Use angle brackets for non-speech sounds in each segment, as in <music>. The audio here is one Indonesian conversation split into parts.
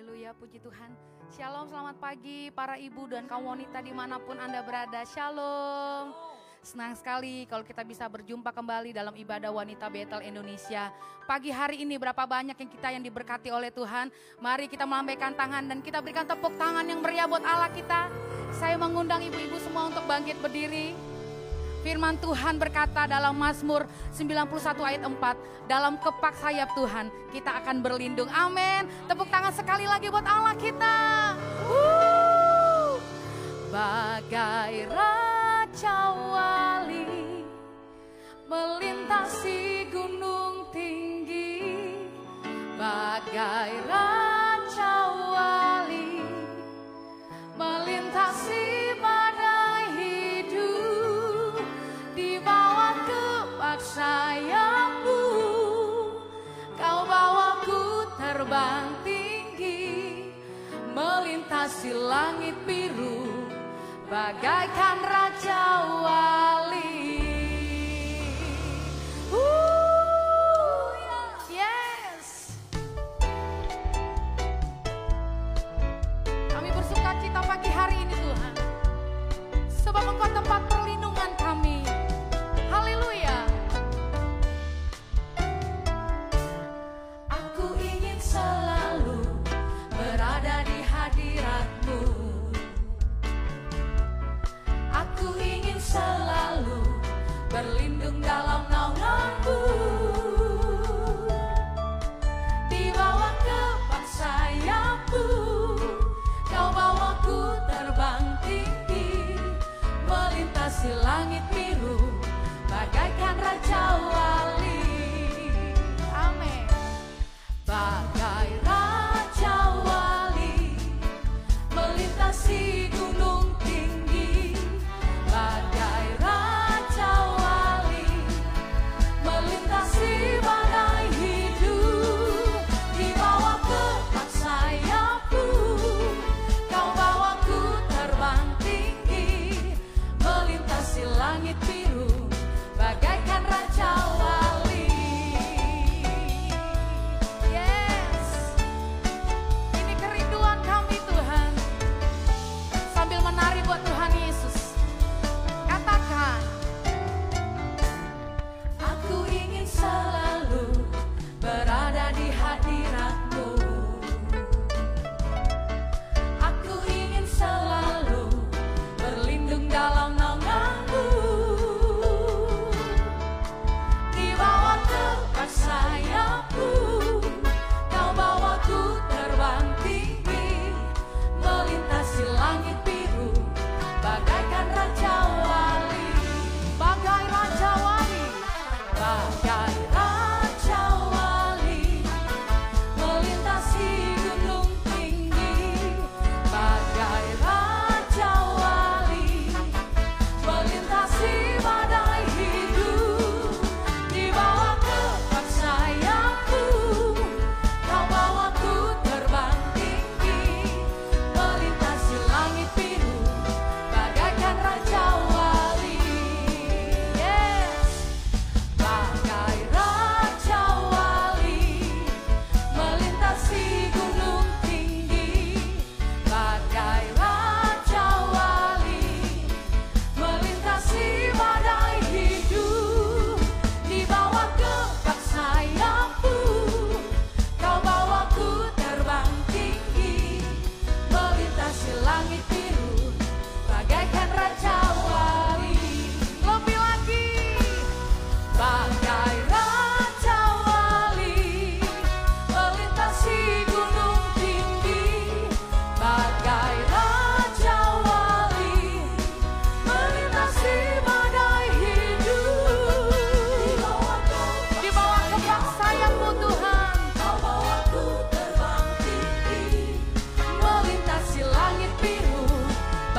Haleluya, puji Tuhan. Shalom, selamat pagi para ibu dan kaum wanita di mana pun Anda berada. Shalom. Senang sekali kalau kita bisa berjumpa kembali dalam ibadah wanita Betel Indonesia. Pagi hari ini berapa banyak yang kita yang diberkati oleh Tuhan. Mari kita melambaikan tangan dan kita berikan tepuk tangan yang meriah buat Allah kita. Saya mengundang ibu-ibu semua untuk bangkit berdiri. Firman Tuhan berkata dalam Mazmur 91 ayat 4, dalam kepak sayap Tuhan kita akan berlindung. Amin. Tepuk tangan sekali lagi buat Allah kita. Woo! Bagai raja wali melintasi gunung tinggi, bagai raja melintasi langit biru bagaikan raja wali. Ooh, yes. Kami bersuka cita pagi hari ini Tuhan. Sebab engkau tempat perlindungan kami. Haleluya. Aku ingin selalu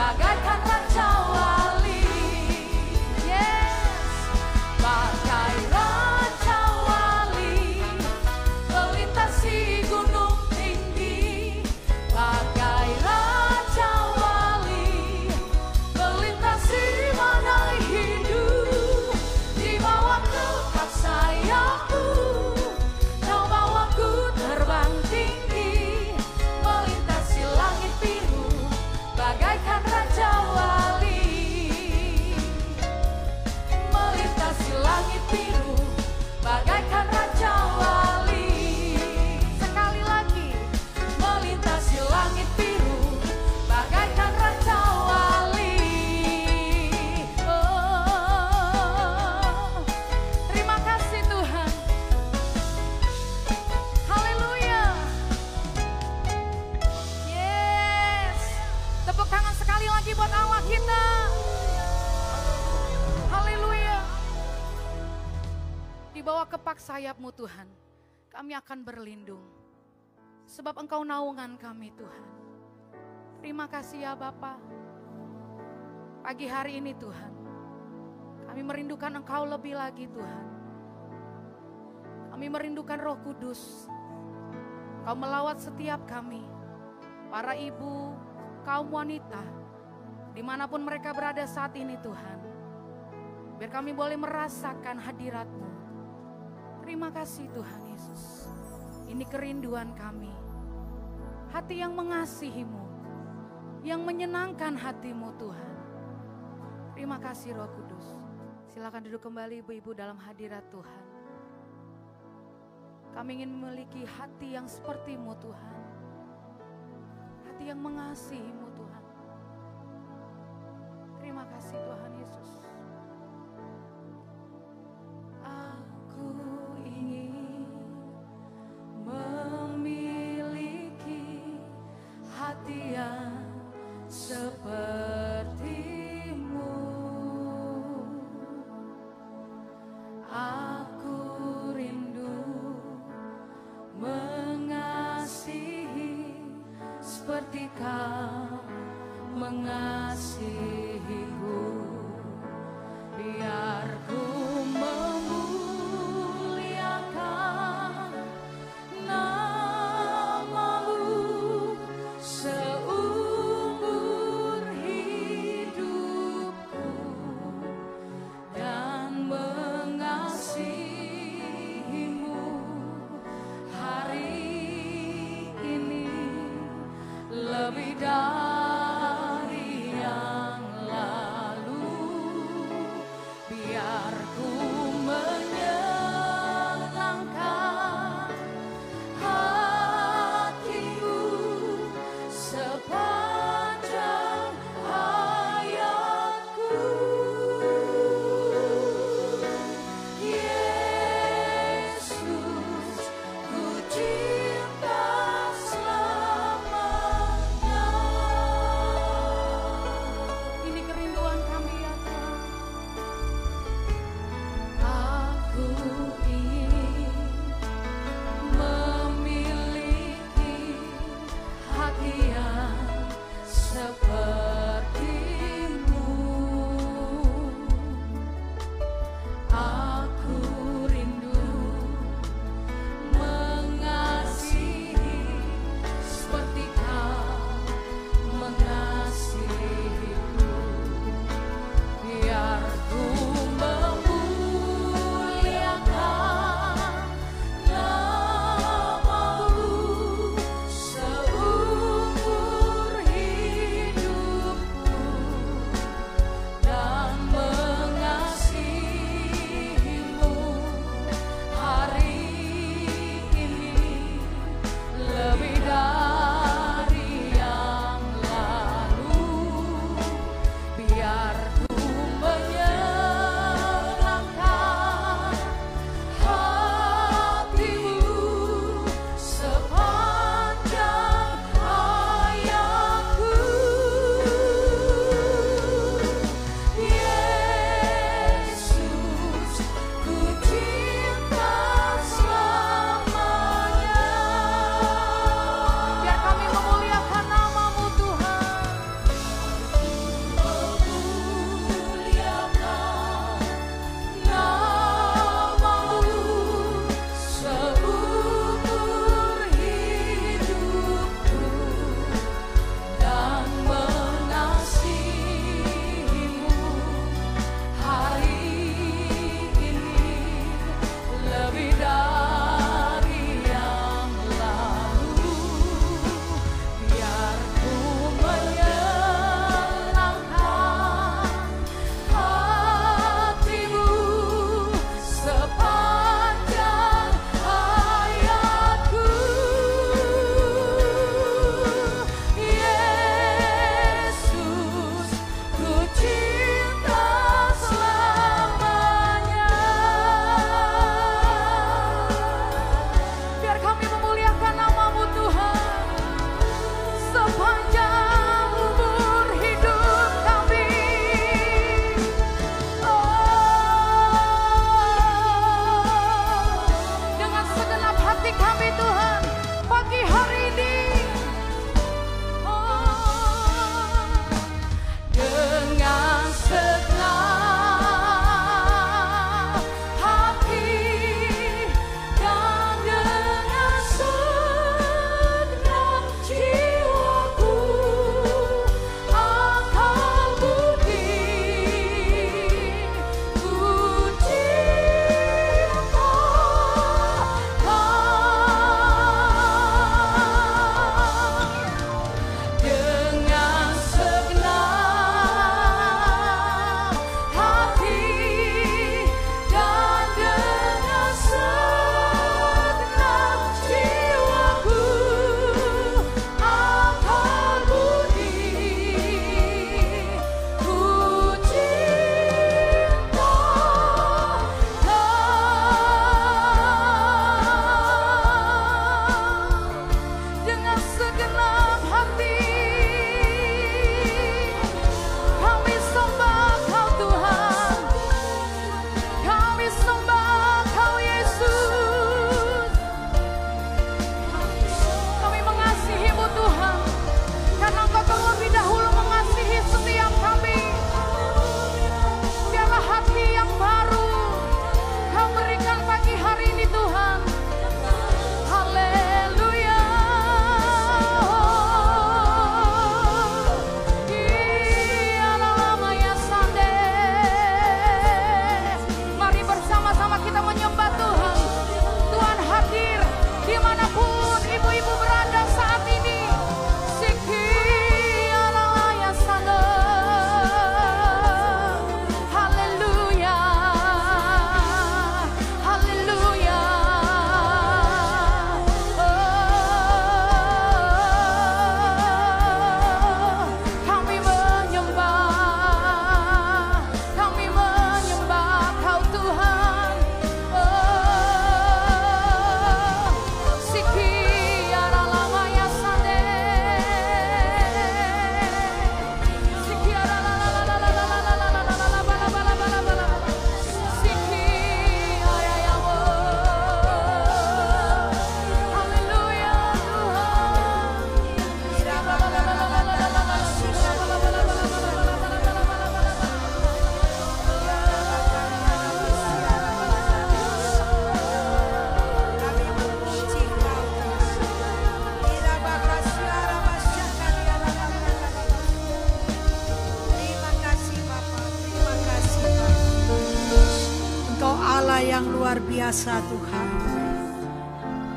bagaikan sayapmu Tuhan, kami akan berlindung. Sebab engkau naungan kami Tuhan. Terima kasih ya Bapa. Pagi hari ini Tuhan, kami merindukan engkau lebih lagi Tuhan. Kami merindukan roh kudus. Kau melawat setiap kami, para ibu, kaum wanita, di mana pun mereka berada saat ini Tuhan. Biar kami boleh merasakan hadiratmu. Terima kasih Tuhan Yesus. Ini kerinduan kami. Hati yang mengasihimu. Yang menyenangkan hatimu Tuhan. Terima kasih Roh Kudus. Silakan duduk kembali ibu-ibu dalam hadirat Tuhan. Kami ingin memiliki hati yang sepertimu Tuhan. Hati yang mengasihimu Tuhan. Terima kasih Tuhan Yesus. Hallelujah.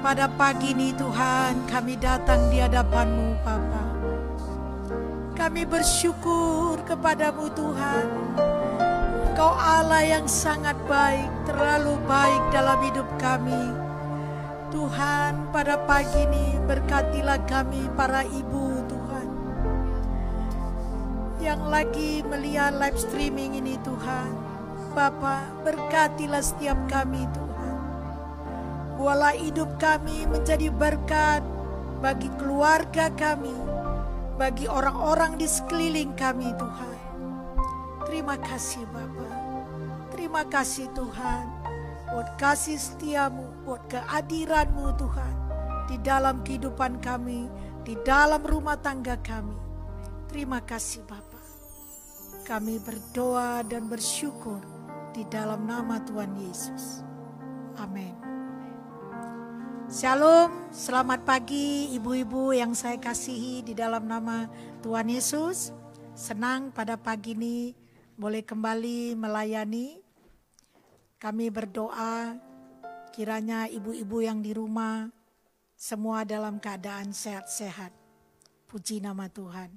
Pada pagi ini Tuhan kami datang di hadapan-Mu Bapa. Kami bersyukur kepadamu Tuhan. Kau Allah yang sangat baik, terlalu baik dalam hidup kami. Tuhan pada pagi ini berkatilah kami para ibu Tuhan. Yang lagi melihat live streaming ini Tuhan. Bapak berkatilah setiap kami Tuhan. Buatlah hidup kami menjadi berkat bagi keluarga kami, bagi orang-orang di sekeliling kami Tuhan. Terima kasih Bapa. Terima kasih Tuhan buat kasih setiamu, buat kehadiranmu Tuhan di dalam kehidupan kami, di dalam rumah tangga kami. Terima kasih Bapa. Kami berdoa dan bersyukur di dalam nama Tuhan Yesus. Amin. Shalom, selamat pagi ibu-ibu yang saya kasihi di dalam nama Tuhan Yesus. Senang pada pagi ini boleh kembali melayani. Kami berdoa kiranya ibu-ibu yang di rumah semua dalam keadaan sehat-sehat. Puji nama Tuhan.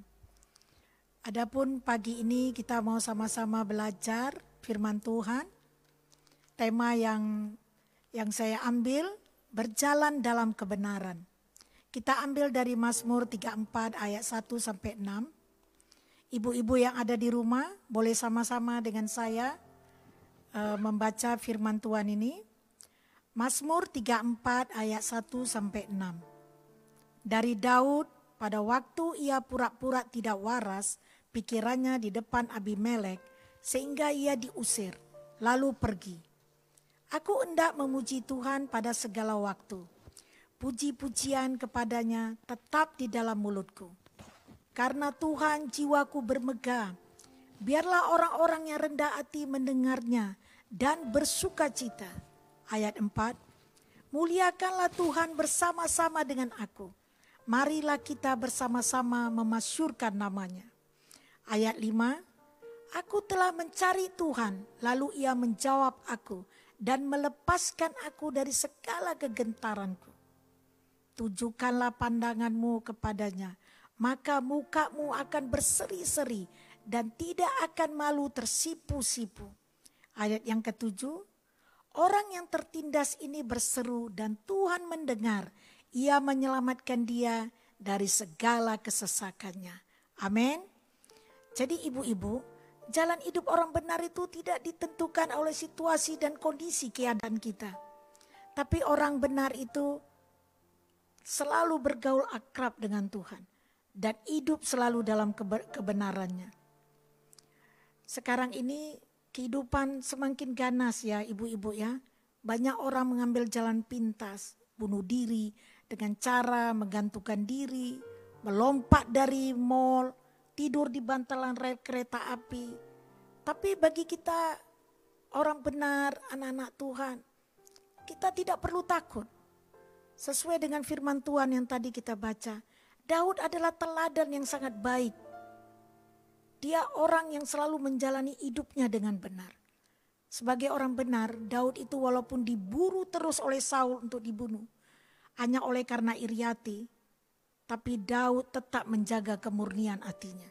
Adapun pagi ini kita mau sama-sama belajar firman Tuhan. Tema yang yang saya ambil berjalan dalam kebenaran. Kita ambil dari Mazmur 34 ayat 1 sampai 6. Ibu-ibu yang ada di rumah boleh sama-sama dengan saya uh, membaca firman Tuhan ini. Mazmur 34 ayat 1 sampai 6. Dari Daud pada waktu ia pura-pura tidak waras pikirannya di depan Abimelek sehingga ia diusir lalu pergi. Aku hendak memuji Tuhan pada segala waktu. Puji-pujian kepadanya tetap di dalam mulutku. Karena Tuhan jiwaku bermegah. Biarlah orang-orang yang rendah hati mendengarnya dan bersuka cita. Ayat 4. Muliakanlah Tuhan bersama-sama dengan aku. Marilah kita bersama-sama memasyurkan namanya. Ayat 5. Aku telah mencari Tuhan, lalu ia menjawab aku dan melepaskan aku dari segala kegentaranku. Tujukanlah pandanganmu kepadanya, maka mukamu akan berseri-seri dan tidak akan malu tersipu-sipu. Ayat yang ketujuh, orang yang tertindas ini berseru dan Tuhan mendengar, ia menyelamatkan dia dari segala kesesakannya. Amin. Jadi ibu-ibu, Jalan hidup orang benar itu tidak ditentukan oleh situasi dan kondisi keadaan kita. Tapi orang benar itu selalu bergaul akrab dengan Tuhan dan hidup selalu dalam kebenarannya. Sekarang ini kehidupan semakin ganas ya ibu-ibu ya. Banyak orang mengambil jalan pintas, bunuh diri dengan cara menggantungkan diri, melompat dari mall, tidur di bantalan rel kereta api. Tapi bagi kita orang benar, anak-anak Tuhan, kita tidak perlu takut. Sesuai dengan firman Tuhan yang tadi kita baca, Daud adalah teladan yang sangat baik. Dia orang yang selalu menjalani hidupnya dengan benar. Sebagai orang benar, Daud itu walaupun diburu terus oleh Saul untuk dibunuh, hanya oleh karena iriati, tapi Daud tetap menjaga kemurnian hatinya.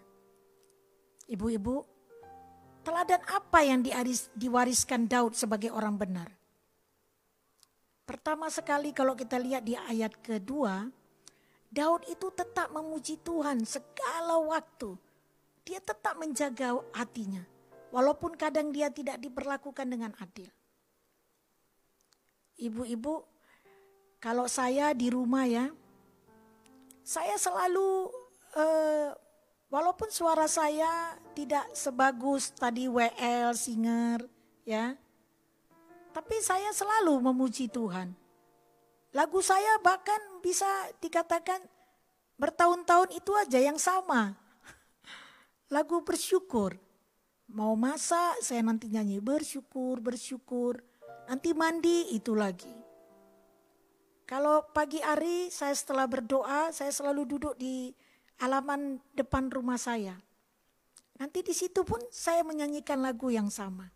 Ibu-ibu, teladan apa yang diwariskan Daud sebagai orang benar? Pertama sekali kalau kita lihat di ayat kedua, Daud itu tetap memuji Tuhan segala waktu. Dia tetap menjaga hatinya. Walaupun kadang dia tidak diperlakukan dengan adil. Ibu-ibu, kalau saya di rumah ya, saya selalu uh, walaupun suara saya tidak sebagus tadi WL singer ya. Tapi saya selalu memuji Tuhan. Lagu saya bahkan bisa dikatakan bertahun-tahun itu aja yang sama. <laughs> Lagu bersyukur. Mau masak saya nanti nyanyi bersyukur, bersyukur. Nanti mandi itu lagi. Kalau pagi hari saya setelah berdoa, saya selalu duduk di halaman depan rumah saya. Nanti di situ pun saya menyanyikan lagu yang sama.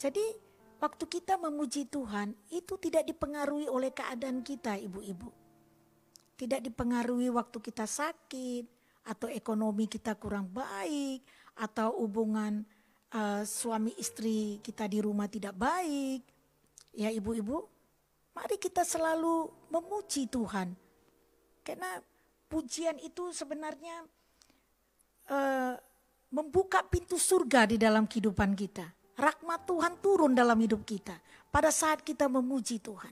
Jadi waktu kita memuji Tuhan itu tidak dipengaruhi oleh keadaan kita, ibu-ibu. Tidak dipengaruhi waktu kita sakit atau ekonomi kita kurang baik atau hubungan uh, suami istri kita di rumah tidak baik. Ya ibu-ibu, mari kita selalu memuji Tuhan. Karena pujian itu sebenarnya uh, membuka pintu surga di dalam kehidupan kita. Rahmat Tuhan turun dalam hidup kita pada saat kita memuji Tuhan.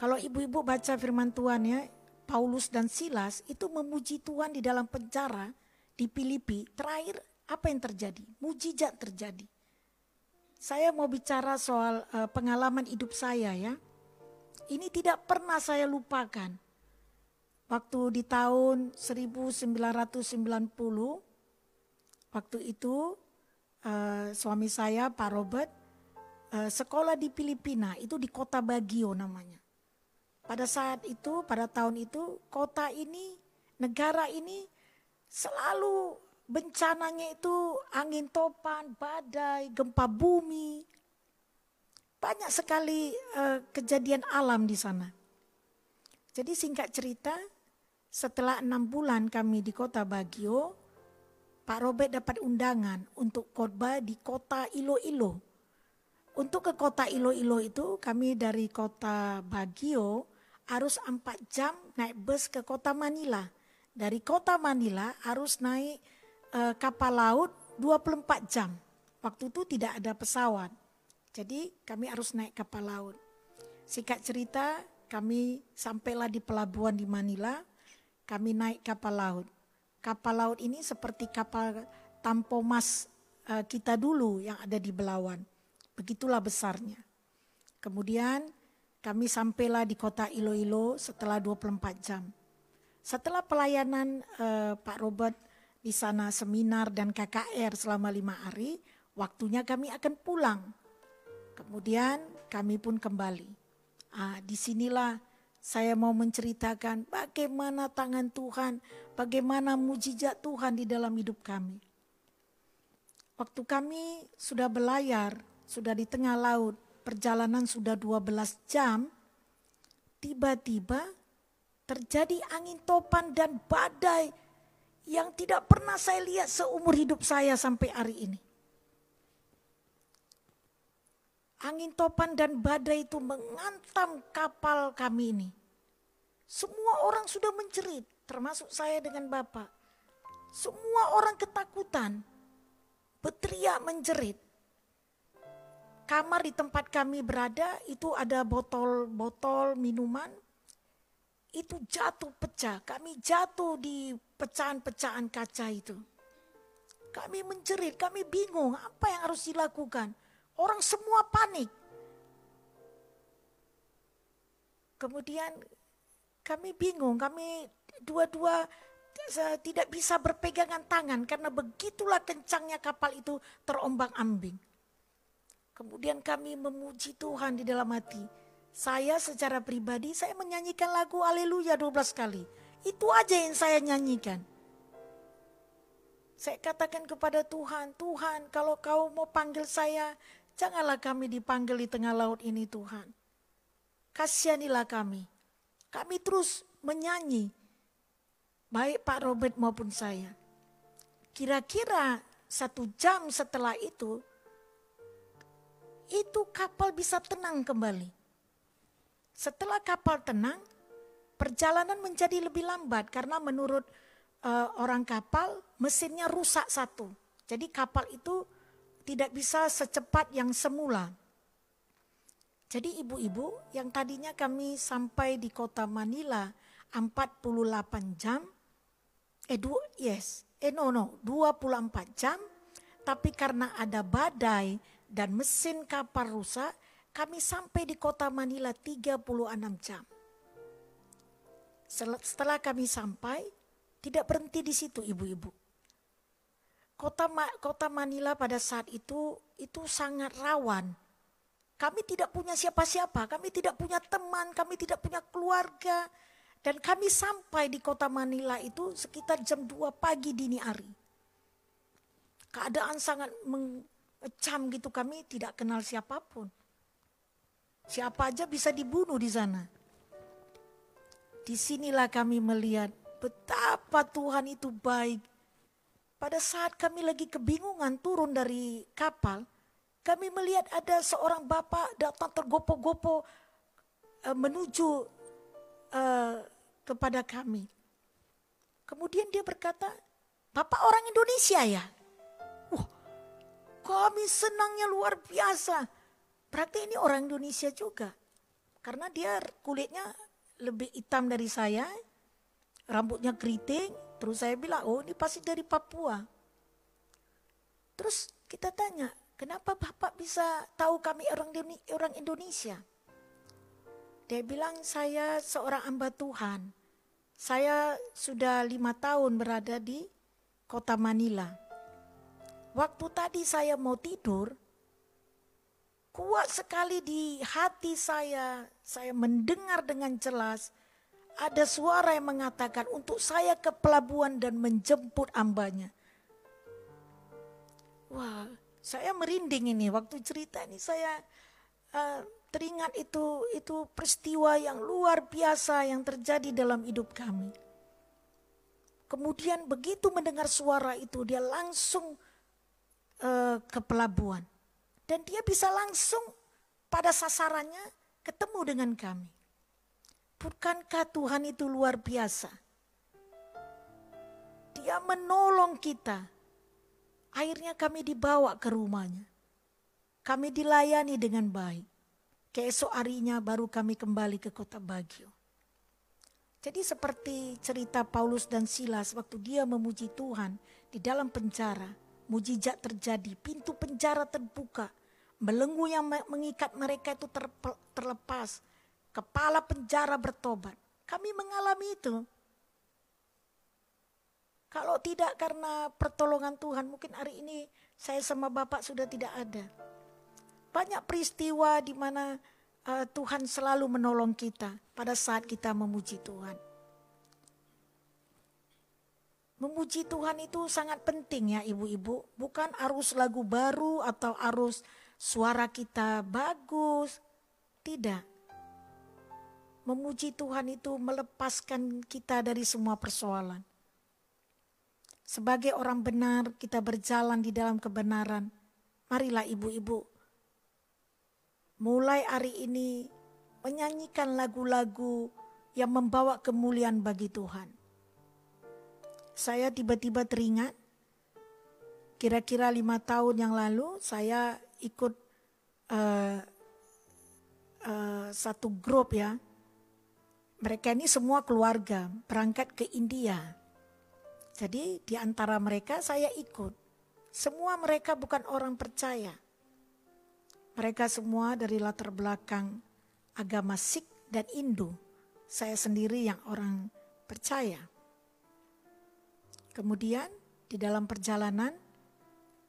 Kalau ibu-ibu baca firman Tuhan ya, Paulus dan Silas itu memuji Tuhan di dalam penjara di Filipi. Terakhir apa yang terjadi? Mujizat terjadi. Saya mau bicara soal uh, pengalaman hidup saya ya. Ini tidak pernah saya lupakan. Waktu di tahun 1990, waktu itu uh, suami saya Pak Robert uh, sekolah di Filipina, itu di kota Baguio namanya. Pada saat itu, pada tahun itu, kota ini, negara ini selalu bencananya itu angin topan, badai, gempa bumi. Banyak sekali uh, kejadian alam di sana. Jadi singkat cerita, setelah enam bulan kami di kota Bagio, Pak Robert dapat undangan untuk khotbah di kota Iloilo. Untuk ke kota Iloilo itu kami dari kota Bagio harus empat jam naik bus ke kota Manila. Dari kota Manila harus naik uh, kapal laut 24 jam. Waktu itu tidak ada pesawat. Jadi kami harus naik kapal laut. Singkat cerita, kami sampailah di pelabuhan di Manila. Kami naik kapal laut. Kapal laut ini seperti kapal tampomas uh, kita dulu yang ada di Belawan. Begitulah besarnya. Kemudian kami sampailah di kota Iloilo setelah 24 jam. Setelah pelayanan uh, Pak Robert di sana seminar dan KKR selama lima hari, waktunya kami akan pulang. Kemudian kami pun kembali. Ah, di sinilah saya mau menceritakan bagaimana tangan Tuhan, bagaimana mujizat Tuhan di dalam hidup kami. Waktu kami sudah berlayar, sudah di tengah laut, perjalanan sudah 12 jam, tiba-tiba terjadi angin topan dan badai yang tidak pernah saya lihat seumur hidup saya sampai hari ini. Angin topan dan badai itu mengantam kapal kami ini. Semua orang sudah menjerit, termasuk saya dengan Bapak. Semua orang ketakutan, berteriak menjerit. Kamar di tempat kami berada itu ada botol-botol minuman, itu jatuh pecah. Kami jatuh di pecahan-pecahan kaca itu. Kami menjerit, kami bingung apa yang harus dilakukan. Orang semua panik. Kemudian kami bingung, kami dua-dua tidak bisa berpegangan tangan karena begitulah kencangnya kapal itu terombang ambing. Kemudian kami memuji Tuhan di dalam hati. Saya secara pribadi saya menyanyikan lagu Haleluya 12 kali. Itu aja yang saya nyanyikan. Saya katakan kepada Tuhan, Tuhan kalau kau mau panggil saya, janganlah kami dipanggil di tengah laut ini Tuhan. Kasihanilah kami. Kami terus menyanyi, baik Pak Robert maupun saya. Kira-kira satu jam setelah itu, itu kapal bisa tenang kembali. Setelah kapal tenang, perjalanan menjadi lebih lambat karena menurut uh, orang kapal mesinnya rusak satu. Jadi kapal itu tidak bisa secepat yang semula. Jadi ibu-ibu yang tadinya kami sampai di kota Manila 48 jam, eh du, yes, eh no no, 24 jam, tapi karena ada badai dan mesin kapal rusak, kami sampai di kota Manila 36 jam. Setelah kami sampai, tidak berhenti di situ ibu-ibu. Kota kota Manila pada saat itu itu sangat rawan. Kami tidak punya siapa-siapa, kami tidak punya teman, kami tidak punya keluarga. Dan kami sampai di kota Manila itu sekitar jam 2 pagi dini hari. Keadaan sangat Ngecam gitu kami tidak kenal siapa pun. Siapa aja bisa dibunuh di sana. Di sinilah kami melihat betapa Tuhan itu baik. Pada saat kami lagi kebingungan turun dari kapal, kami melihat ada seorang bapak datang tergopo-gopo uh, menuju uh, kepada kami. Kemudian dia berkata, Bapak orang Indonesia ya? Wah, kami senangnya luar biasa. Berarti ini orang Indonesia juga. Karena dia kulitnya lebih hitam dari saya, rambutnya keriting, terus saya bilang, oh ini pasti dari Papua. Terus kita tanya, kenapa Bapak bisa tahu kami orang orang Indonesia? Dia bilang, saya seorang hamba Tuhan. Saya sudah lima tahun berada di kota Manila. Waktu tadi saya mau tidur, kuat sekali di hati saya, saya mendengar dengan jelas ada suara yang mengatakan untuk saya ke pelabuhan dan menjemput ambanya. Wah, saya merinding ini waktu cerita ini saya uh, teringat itu itu peristiwa yang luar biasa yang terjadi dalam hidup kami. Kemudian begitu mendengar suara itu dia langsung uh, ke pelabuhan dan dia bisa langsung pada sasarannya ketemu dengan kami. Bukankah Tuhan itu luar biasa? Dia menolong kita. Akhirnya kami dibawa ke rumahnya. Kami dilayani dengan baik. Keesok harinya baru kami kembali ke kota Bagio. Jadi seperti cerita Paulus dan Silas waktu dia memuji Tuhan di dalam penjara, mujizat terjadi, pintu penjara terbuka, belenggu yang mengikat mereka itu terlepas, kepala penjara bertobat. Kami mengalami itu. Kalau tidak karena pertolongan Tuhan, mungkin hari ini saya sama Bapak sudah tidak ada. Banyak peristiwa di mana uh, Tuhan selalu menolong kita pada saat kita memuji Tuhan. Memuji Tuhan itu sangat penting ya ibu-ibu, bukan arus lagu baru atau arus suara kita bagus. Tidak. Memuji Tuhan itu melepaskan kita dari semua persoalan. Sebagai orang benar, kita berjalan di dalam kebenaran. Marilah ibu-ibu mulai hari ini menyanyikan lagu-lagu yang membawa kemuliaan bagi Tuhan. Saya tiba-tiba teringat, kira-kira lima tahun yang lalu saya ikut uh, uh, satu grup ya. Mereka ini semua keluarga berangkat ke India. Jadi di antara mereka saya ikut. Semua mereka bukan orang percaya mereka semua dari latar belakang agama Sikh dan Hindu. Saya sendiri yang orang percaya. Kemudian di dalam perjalanan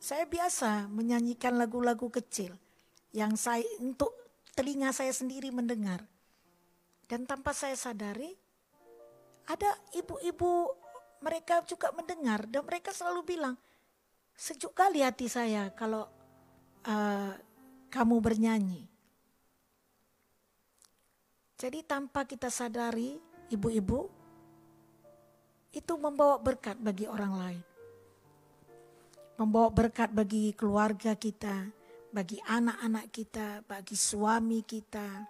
saya biasa menyanyikan lagu-lagu kecil yang saya untuk telinga saya sendiri mendengar. Dan tanpa saya sadari ada ibu-ibu mereka juga mendengar dan mereka selalu bilang sejuk kali hati saya kalau uh, kamu bernyanyi. Jadi tanpa kita sadari, ibu-ibu, itu membawa berkat bagi orang lain. Membawa berkat bagi keluarga kita, bagi anak-anak kita, bagi suami kita.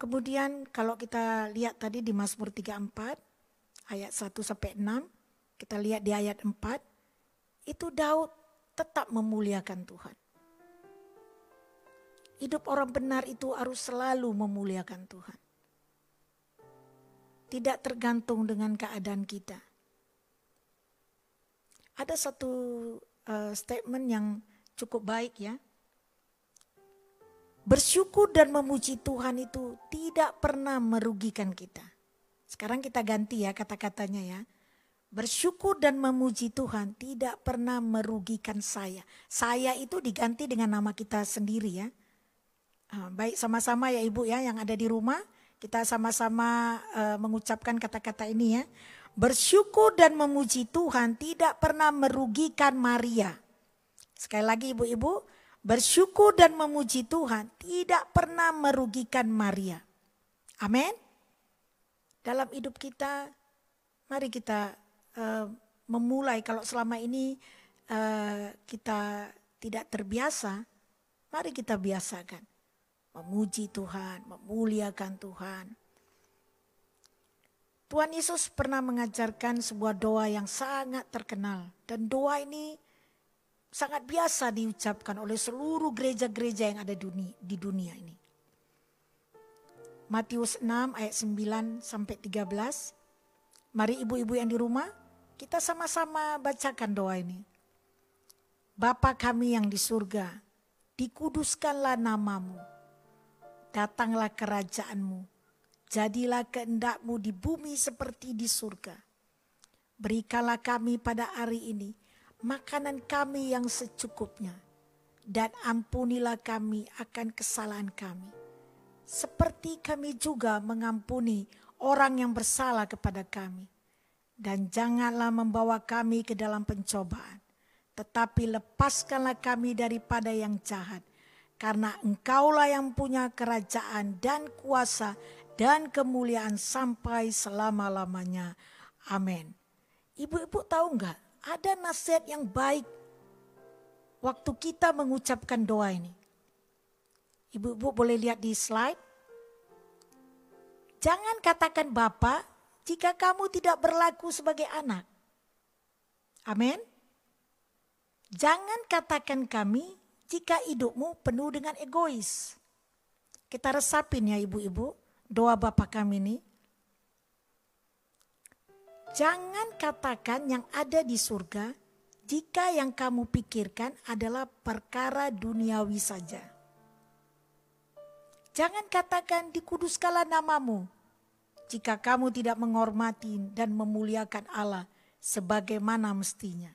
Kemudian kalau kita lihat tadi di Mazmur 34 ayat 1 sampai 6, kita lihat di ayat 4, itu Daud tetap memuliakan Tuhan. Hidup orang benar itu harus selalu memuliakan Tuhan. Tidak tergantung dengan keadaan kita. Ada satu uh, statement yang cukup baik ya. Bersyukur dan memuji Tuhan itu tidak pernah merugikan kita. Sekarang kita ganti ya kata-katanya ya. Bersyukur dan memuji Tuhan tidak pernah merugikan saya. Saya itu diganti dengan nama kita sendiri ya. Ah, baik sama-sama ya ibu ya yang ada di rumah. Kita sama-sama uh, mengucapkan kata-kata ini ya. Bersyukur dan memuji Tuhan tidak pernah merugikan Maria. Sekali lagi ibu-ibu, bersyukur dan memuji Tuhan tidak pernah merugikan Maria. Amin. Dalam hidup kita, mari kita uh, memulai kalau selama ini uh, kita tidak terbiasa, mari kita biasakan memuji Tuhan, memuliakan Tuhan. Tuhan Yesus pernah mengajarkan sebuah doa yang sangat terkenal dan doa ini sangat biasa diucapkan oleh seluruh gereja-gereja yang ada di dunia ini. Matius 6 ayat 9 sampai 13. Mari ibu-ibu yang di rumah kita sama-sama bacakan doa ini. Bapa kami yang di surga, dikuduskanlah namamu. Datanglah kerajaanmu Jadilah kehendakmu di bumi seperti di surga. Berikanlah kami pada hari ini makanan kami yang secukupnya. Dan ampunilah kami akan kesalahan kami. Seperti kami juga mengampuni orang yang bersalah kepada kami. Dan janganlah membawa kami ke dalam pencobaan. Tetapi lepaskanlah kami daripada yang jahat. Karena engkaulah yang punya kerajaan dan kuasa dan kemuliaan sampai selama-lamanya. Amin. Ibu-ibu tahu nggak? Ada nasihat yang baik waktu kita mengucapkan doa ini. Ibu-ibu boleh lihat di slide. Jangan katakan Bapak jika kamu tidak berlaku sebagai anak. Amin. Jangan katakan kami jika hidupmu penuh dengan egois. Kita resapin ya ibu-ibu doa Bapa kami ini. Jangan katakan yang ada di surga jika yang kamu pikirkan adalah perkara duniawi saja. Jangan katakan dikuduskanlah namamu jika kamu tidak menghormati dan memuliakan Allah sebagaimana mestinya.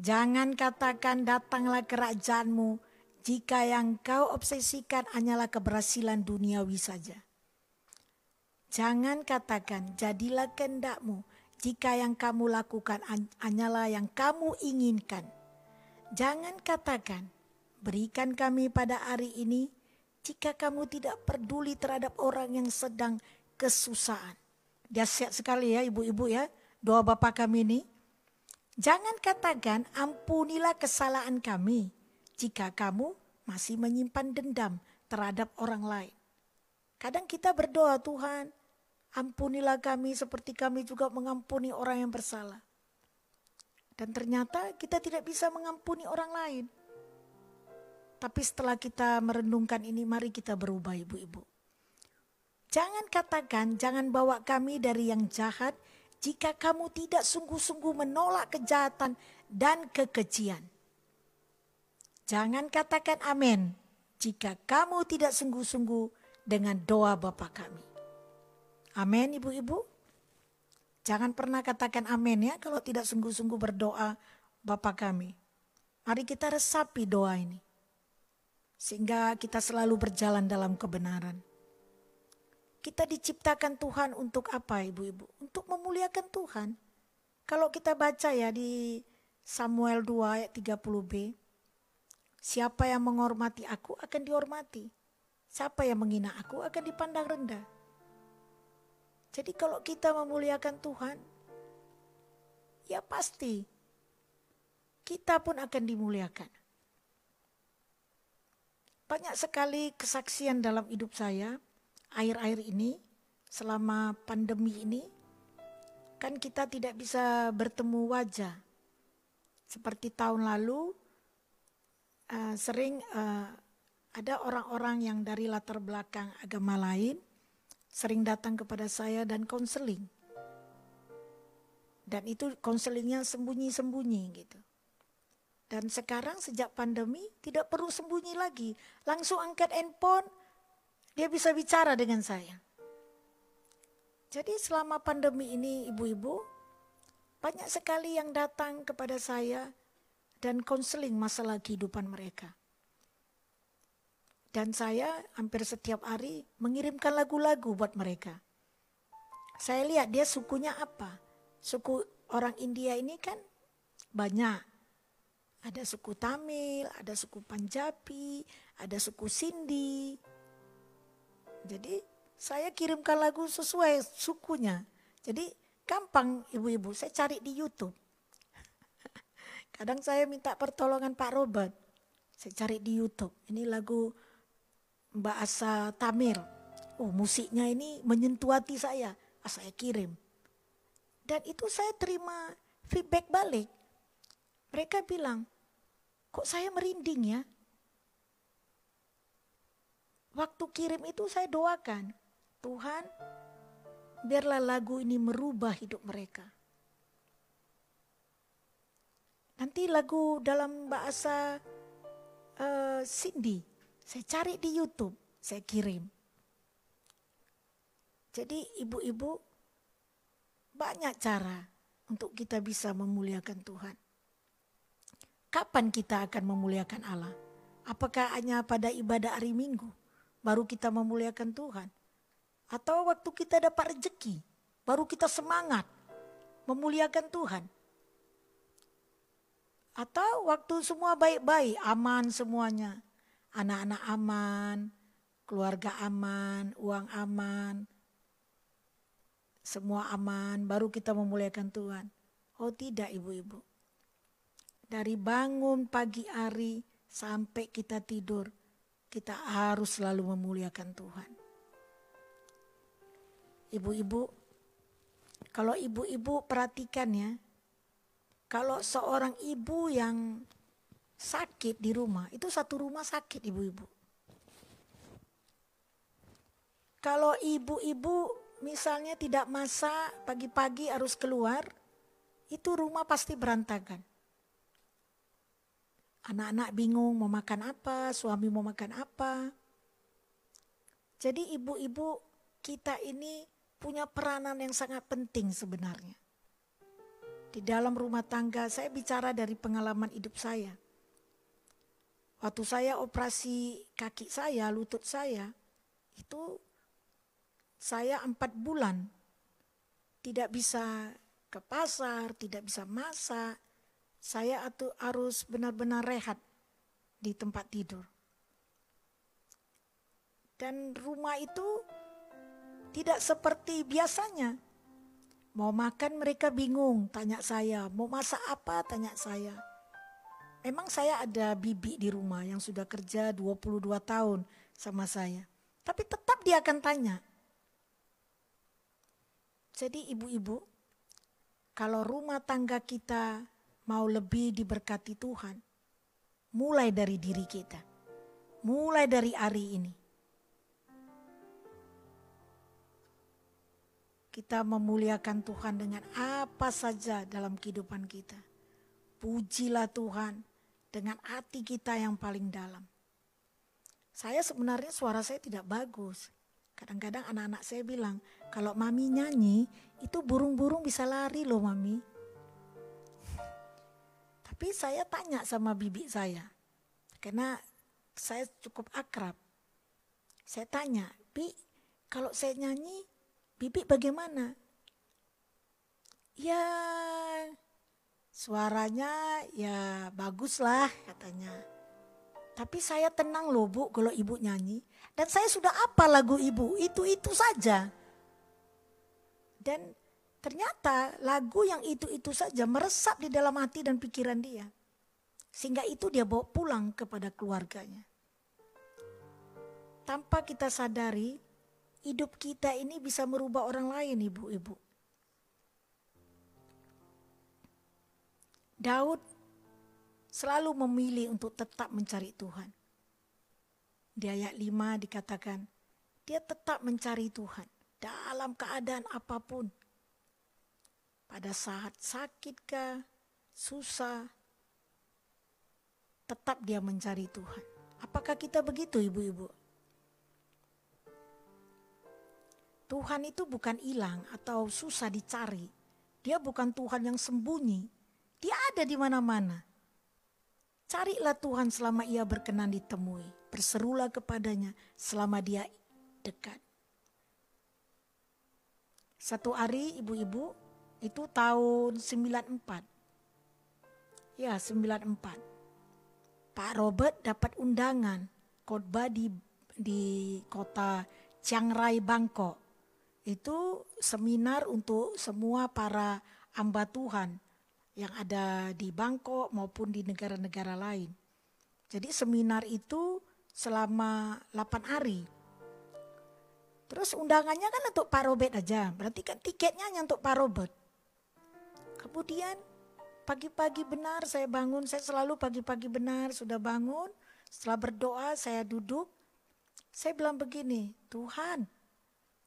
Jangan katakan datanglah kerajaanmu jika yang kau obsesikan hanyalah keberhasilan duniawi saja. Jangan katakan jadilah kehendakmu jika yang kamu lakukan hanyalah yang kamu inginkan. Jangan katakan berikan kami pada hari ini jika kamu tidak peduli terhadap orang yang sedang kesusahan. Dahsyat sekali ya ibu-ibu ya doa Bapak kami ini. Jangan katakan ampunilah kesalahan kami jika kamu masih menyimpan dendam terhadap orang lain. Kadang kita berdoa, Tuhan, ampunilah kami seperti kami juga mengampuni orang yang bersalah. Dan ternyata kita tidak bisa mengampuni orang lain. Tapi setelah kita merenungkan ini, mari kita berubah ibu-ibu. Jangan katakan, jangan bawa kami dari yang jahat jika kamu tidak sungguh-sungguh menolak kejahatan dan kekejian. Jangan katakan amin jika kamu tidak sungguh-sungguh dengan doa Bapa kami. Amin ibu-ibu. Jangan pernah katakan amin ya kalau tidak sungguh-sungguh berdoa Bapa kami. Mari kita resapi doa ini. Sehingga kita selalu berjalan dalam kebenaran. Kita diciptakan Tuhan untuk apa ibu-ibu? Untuk memuliakan Tuhan. Kalau kita baca ya di Samuel 2 ayat 30b. Siapa yang menghormati aku akan dihormati. Siapa yang menghina aku akan dipandang rendah. Jadi kalau kita memuliakan Tuhan, ya pasti kita pun akan dimuliakan. Banyak sekali kesaksian dalam hidup saya akhir-akhir ini selama pandemi ini kan kita tidak bisa bertemu wajah. Seperti tahun lalu uh, sering uh, ada orang-orang yang dari latar belakang agama lain sering datang kepada saya dan konseling. Dan itu konselingnya sembunyi-sembunyi gitu. Dan sekarang sejak pandemi tidak perlu sembunyi lagi. Langsung angkat handphone, dia bisa bicara dengan saya. Jadi selama pandemi ini ibu-ibu, banyak sekali yang datang kepada saya dan konseling masalah kehidupan mereka. Dan saya hampir setiap hari mengirimkan lagu-lagu buat mereka. Saya lihat dia sukunya apa. Suku orang India ini kan banyak. Ada suku Tamil, ada suku Panjabi, ada suku Sindi. Jadi saya kirimkan lagu sesuai sukunya. Jadi gampang ibu-ibu, saya cari di YouTube. Kadang saya minta pertolongan Pak Robert. Saya cari di YouTube. Ini lagu bahasa Tamil. Oh musiknya ini menyentuh hati saya. Ah, saya kirim. Dan itu saya terima feedback balik. Mereka bilang, kok saya merinding ya? Waktu kirim itu saya doakan, Tuhan biarlah lagu ini merubah hidup mereka. Nanti lagu dalam bahasa uh, Cindy, saya cari di YouTube, saya kirim. Jadi ibu-ibu banyak cara untuk kita bisa memuliakan Tuhan. Kapan kita akan memuliakan Allah? Apakah hanya pada ibadah hari Minggu baru kita memuliakan Tuhan? Atau waktu kita dapat rezeki baru kita semangat memuliakan Tuhan? Atau waktu semua baik-baik, aman semuanya. Anak-anak aman, keluarga aman, uang aman, semua aman, baru kita memuliakan Tuhan. Oh tidak ibu-ibu. Dari bangun pagi hari sampai kita tidur, kita harus selalu memuliakan Tuhan. Ibu-ibu, kalau ibu-ibu perhatikan ya, kalau seorang ibu yang sakit di rumah, itu satu rumah sakit ibu-ibu. Kalau ibu-ibu misalnya tidak masak, pagi-pagi harus keluar, itu rumah pasti berantakan. Anak-anak bingung mau makan apa, suami mau makan apa. Jadi ibu-ibu kita ini punya peranan yang sangat penting sebenarnya. Di dalam rumah tangga saya bicara dari pengalaman hidup saya. Waktu saya operasi kaki saya, lutut saya, itu saya empat bulan tidak bisa ke pasar, tidak bisa masak. Saya harus benar-benar rehat di tempat tidur. Dan rumah itu tidak seperti biasanya. Mau makan mereka bingung, tanya saya. Mau masak apa, tanya saya. Memang saya ada bibi di rumah yang sudah kerja 22 tahun sama saya. Tapi tetap dia akan tanya, jadi ibu-ibu, kalau rumah tangga kita mau lebih diberkati Tuhan, mulai dari diri kita. Mulai dari hari ini. Kita memuliakan Tuhan dengan apa saja dalam kehidupan kita. Pujilah Tuhan dengan hati kita yang paling dalam. Saya sebenarnya suara saya tidak bagus. Kadang-kadang anak-anak saya bilang, kalau mami nyanyi, itu burung-burung bisa lari loh mami. <laughs> Tapi saya tanya sama bibi saya, karena saya cukup akrab. Saya tanya, Bi, kalau saya nyanyi, bibi bagaimana? Ya, suaranya ya bagus lah katanya. Tapi saya tenang loh bu kalau ibu nyanyi. Dan saya sudah apa lagu ibu, itu-itu saja. Dan ternyata lagu yang itu-itu saja meresap di dalam hati dan pikiran dia. Sehingga itu dia bawa pulang kepada keluarganya. Tanpa kita sadari, hidup kita ini bisa merubah orang lain ibu-ibu. Daud selalu memilih untuk tetap mencari Tuhan. Di ayat 5 dikatakan, dia tetap mencari Tuhan dalam keadaan apa pun. Pada saat sakit kah, susah, tetap dia mencari Tuhan. Apakah kita begitu ibu-ibu? Tuhan itu bukan hilang atau susah dicari. Dia bukan Tuhan yang sembunyi. Dia ada di mana-mana. Carilah Tuhan selama ia berkenan ditemui. Berserulah kepadanya selama dia dekat. Satu hari ibu-ibu itu tahun 94. Ya 94. Pak Robert dapat undangan khotbah di di kota Chiang Rai Bangkok. Itu seminar untuk semua para hamba Tuhan yang ada di Bangkok maupun di negara-negara lain. Jadi seminar itu selama 8 hari. Terus undangannya kan untuk Pak Robert aja, berarti kan tiketnya hanya untuk Pak Robert. Kemudian pagi-pagi benar saya bangun, saya selalu pagi-pagi benar sudah bangun, setelah berdoa saya duduk, saya bilang begini, Tuhan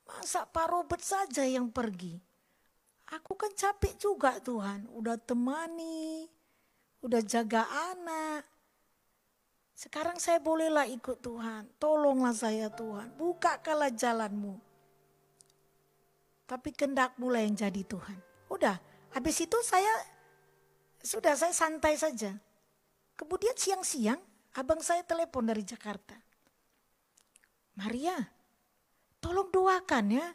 masa Pak Robert saja yang pergi? Aku kan capek juga Tuhan, udah temani, udah jaga anak, sekarang saya bolehlah ikut Tuhan. Tolonglah saya Tuhan. Bukakanlah jalanmu. Tapi kendak mulai yang jadi Tuhan. Udah, habis itu saya sudah saya santai saja. Kemudian siang-siang abang saya telepon dari Jakarta. Maria, tolong doakan ya.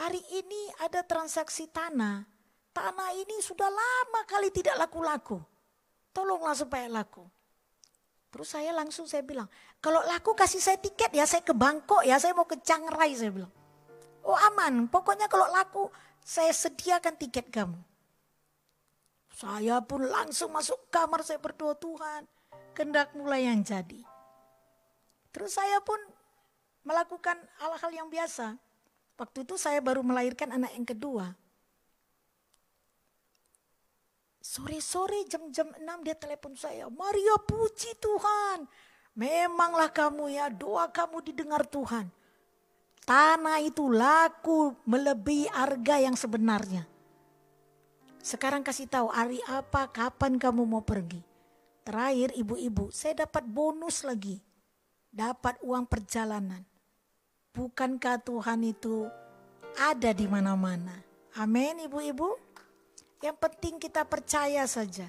Hari ini ada transaksi tanah. Tanah ini sudah lama kali tidak laku-laku. Tolonglah supaya laku. Terus saya langsung saya bilang, kalau laku kasih saya tiket ya saya ke Bangkok ya, saya mau ke Chiang Rai saya bilang. Oh aman, pokoknya kalau laku saya sediakan tiket kamu. Saya pun langsung masuk kamar saya berdoa Tuhan, kendak mulai yang jadi. Terus saya pun melakukan hal-hal yang biasa. Waktu itu saya baru melahirkan anak yang kedua. Sore-sore jam-jam 6 dia telepon saya. Maria puji Tuhan. Memanglah kamu ya doa kamu didengar Tuhan. Tanah itu laku melebihi harga yang sebenarnya. Sekarang kasih tahu hari apa, kapan kamu mau pergi. Terakhir ibu-ibu, saya dapat bonus lagi. Dapat uang perjalanan. Bukankah Tuhan itu ada di mana-mana? Amin ibu-ibu. Yang penting kita percaya saja.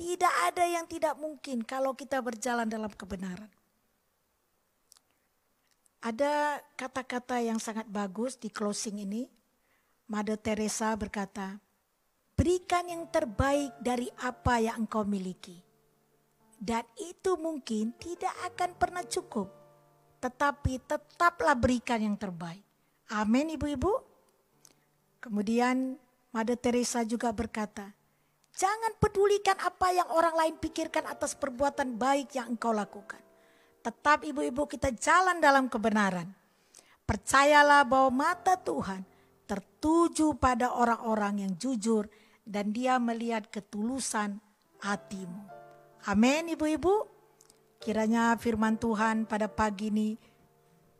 Tidak ada yang tidak mungkin kalau kita berjalan dalam kebenaran. Ada kata-kata yang sangat bagus di closing ini. Mother Teresa berkata, berikan yang terbaik dari apa yang engkau miliki. Dan itu mungkin tidak akan pernah cukup. Tetapi tetaplah berikan yang terbaik. Amin ibu-ibu. Kemudian Mother Teresa juga berkata, jangan pedulikan apa yang orang lain pikirkan atas perbuatan baik yang engkau lakukan. Tetap ibu-ibu kita jalan dalam kebenaran. Percayalah bahwa mata Tuhan tertuju pada orang-orang yang jujur dan dia melihat ketulusan hatimu. Amin ibu-ibu. Kiranya firman Tuhan pada pagi ini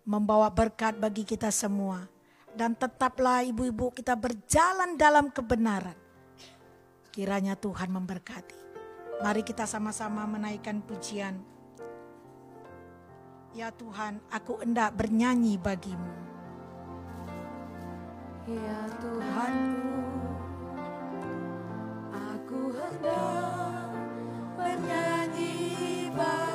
membawa berkat bagi kita semua. Dan tetaplah ibu-ibu kita berjalan dalam kebenaran. Kiranya Tuhan memberkati. Mari kita sama-sama menaikkan pujian. Ya Tuhan, aku hendak bernyanyi bagimu. Ya Tuhanku, aku hendak bernyanyi bagimu.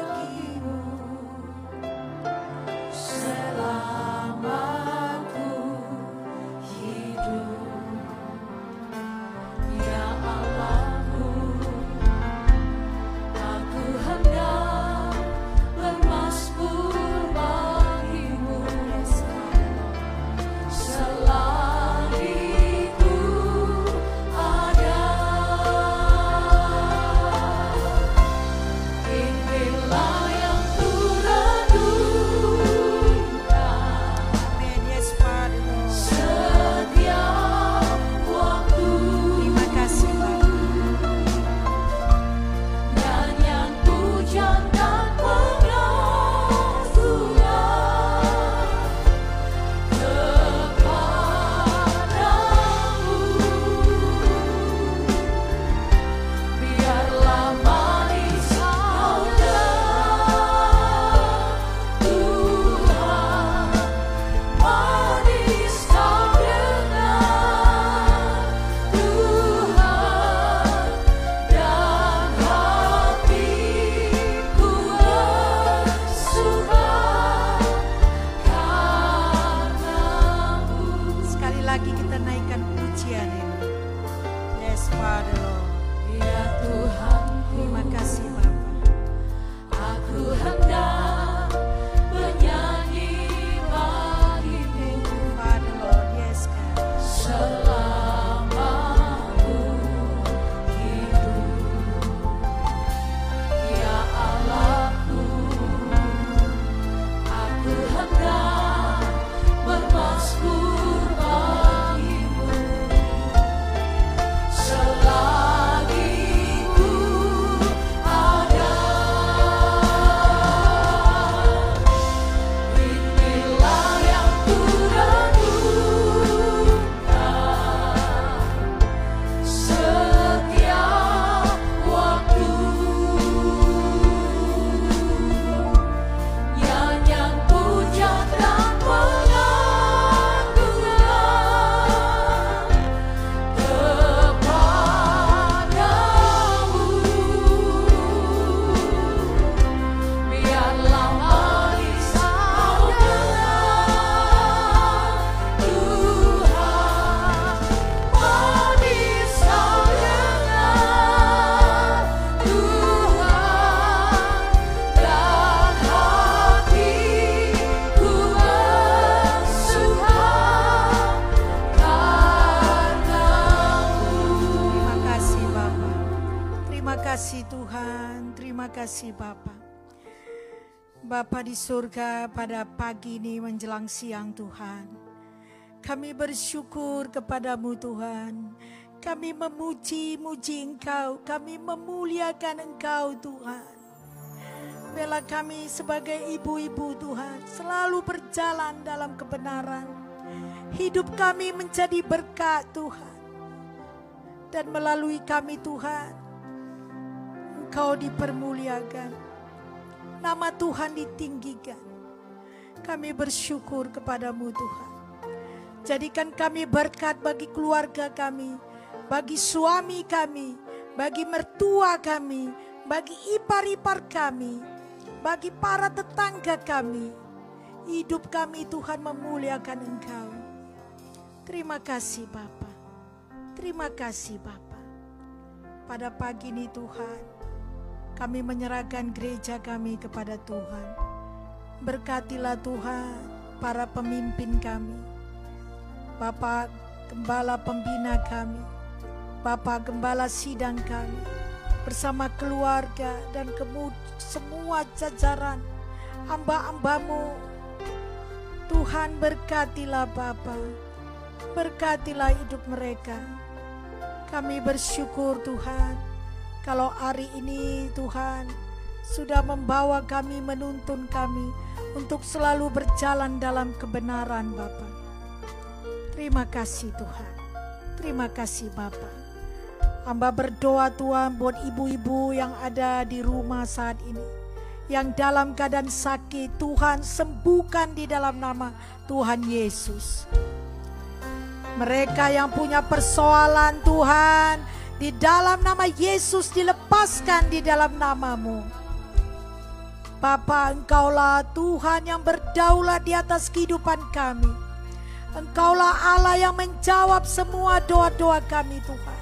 Surga pada pagi ini menjelang siang Tuhan. Kami bersyukur kepadamu Tuhan. Kami memuji-muji Engkau, kami memuliakan Engkau Tuhan. Bela kami sebagai ibu-ibu Tuhan selalu berjalan dalam kebenaran. Hidup kami menjadi berkat Tuhan. Dan melalui kami Tuhan, Engkau dipermuliakan. Nama Tuhan ditinggikan. Kami bersyukur kepadamu Tuhan. Jadikan kami berkat bagi keluarga kami, bagi suami kami, bagi mertua kami, bagi ipar-ipar kami, bagi para tetangga kami. Hidup kami Tuhan memuliakan Engkau. Terima kasih Bapa. Terima kasih Bapa. Pada pagi ini Tuhan, kami menyerahkan gereja kami kepada Tuhan. Berkatilah Tuhan para pemimpin kami. Bapak Gembala Pembina kami. Bapak Gembala Sidang kami bersama keluarga dan semua jajaran hamba-hambamu. Tuhan berkatilah Bapa, berkatilah hidup mereka. Kami bersyukur Tuhan, kalau hari ini Tuhan sudah membawa kami menuntun kami untuk selalu berjalan dalam kebenaran Bapa. Terima kasih Tuhan. Terima kasih Bapak. Hamba berdoa Tuhan buat ibu-ibu yang ada di rumah saat ini. Yang dalam keadaan sakit Tuhan sembuhkan di dalam nama Tuhan Yesus. Mereka yang punya persoalan Tuhan di dalam nama Yesus dilepaskan di dalam namamu. Bapa engkaulah Tuhan yang berdaulat di atas kehidupan kami. Engkaulah Allah yang menjawab semua doa-doa kami Tuhan.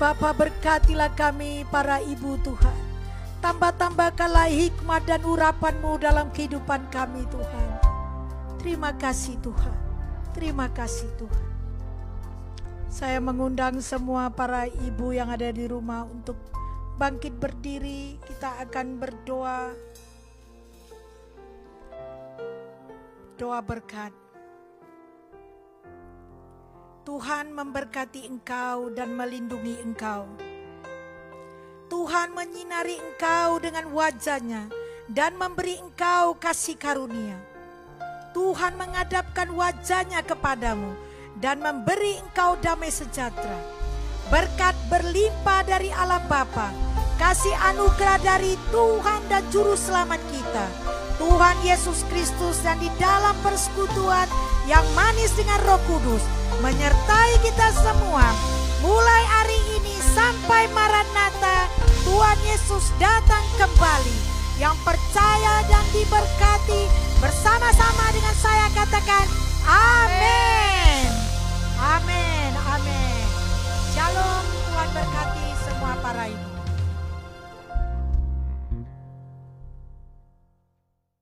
Bapa berkatilah kami para ibu Tuhan. Tambah-tambahkanlah hikmat dan urapanmu dalam kehidupan kami Tuhan. Terima kasih Tuhan. Terima kasih Tuhan. Saya mengundang semua para ibu yang ada di rumah untuk bangkit berdiri. Kita akan berdoa. Doa berkat. Tuhan memberkati engkau dan melindungi engkau. Tuhan menyinari engkau dengan wajahnya dan memberi engkau kasih karunia. Tuhan mengadapkan wajahnya kepadamu dan memberi engkau damai sejahtera. Berkat berlimpah dari Allah Bapa, kasih anugerah dari Tuhan dan Juru Selamat kita, Tuhan Yesus Kristus dan di dalam persekutuan yang manis dengan Roh Kudus menyertai kita semua mulai hari ini sampai Maranatha Tuhan Yesus datang kembali yang percaya dan diberkati bersama-sama dengan saya katakan amin Amin, amin. Shalom, Tuhan berkati semua para ibu.